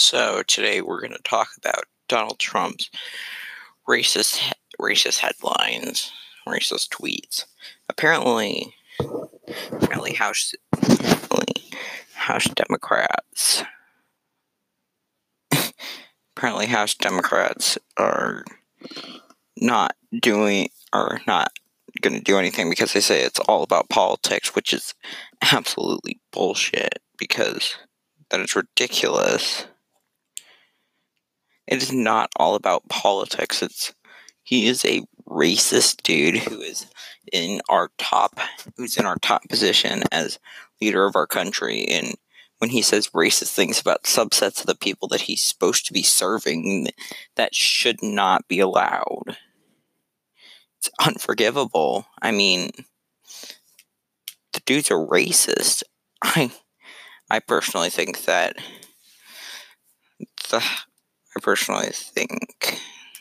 So today we're going to talk about Donald Trump's racist racist headlines, racist tweets. Apparently, apparently House apparently House Democrats apparently House Democrats are not doing are not going to do anything because they say it's all about politics, which is absolutely bullshit because that is ridiculous. It is not all about politics. It's he is a racist dude who is in our top who's in our top position as leader of our country. And when he says racist things about subsets of the people that he's supposed to be serving that should not be allowed. It's unforgivable. I mean the dude's a racist. I i personally think that the I personally think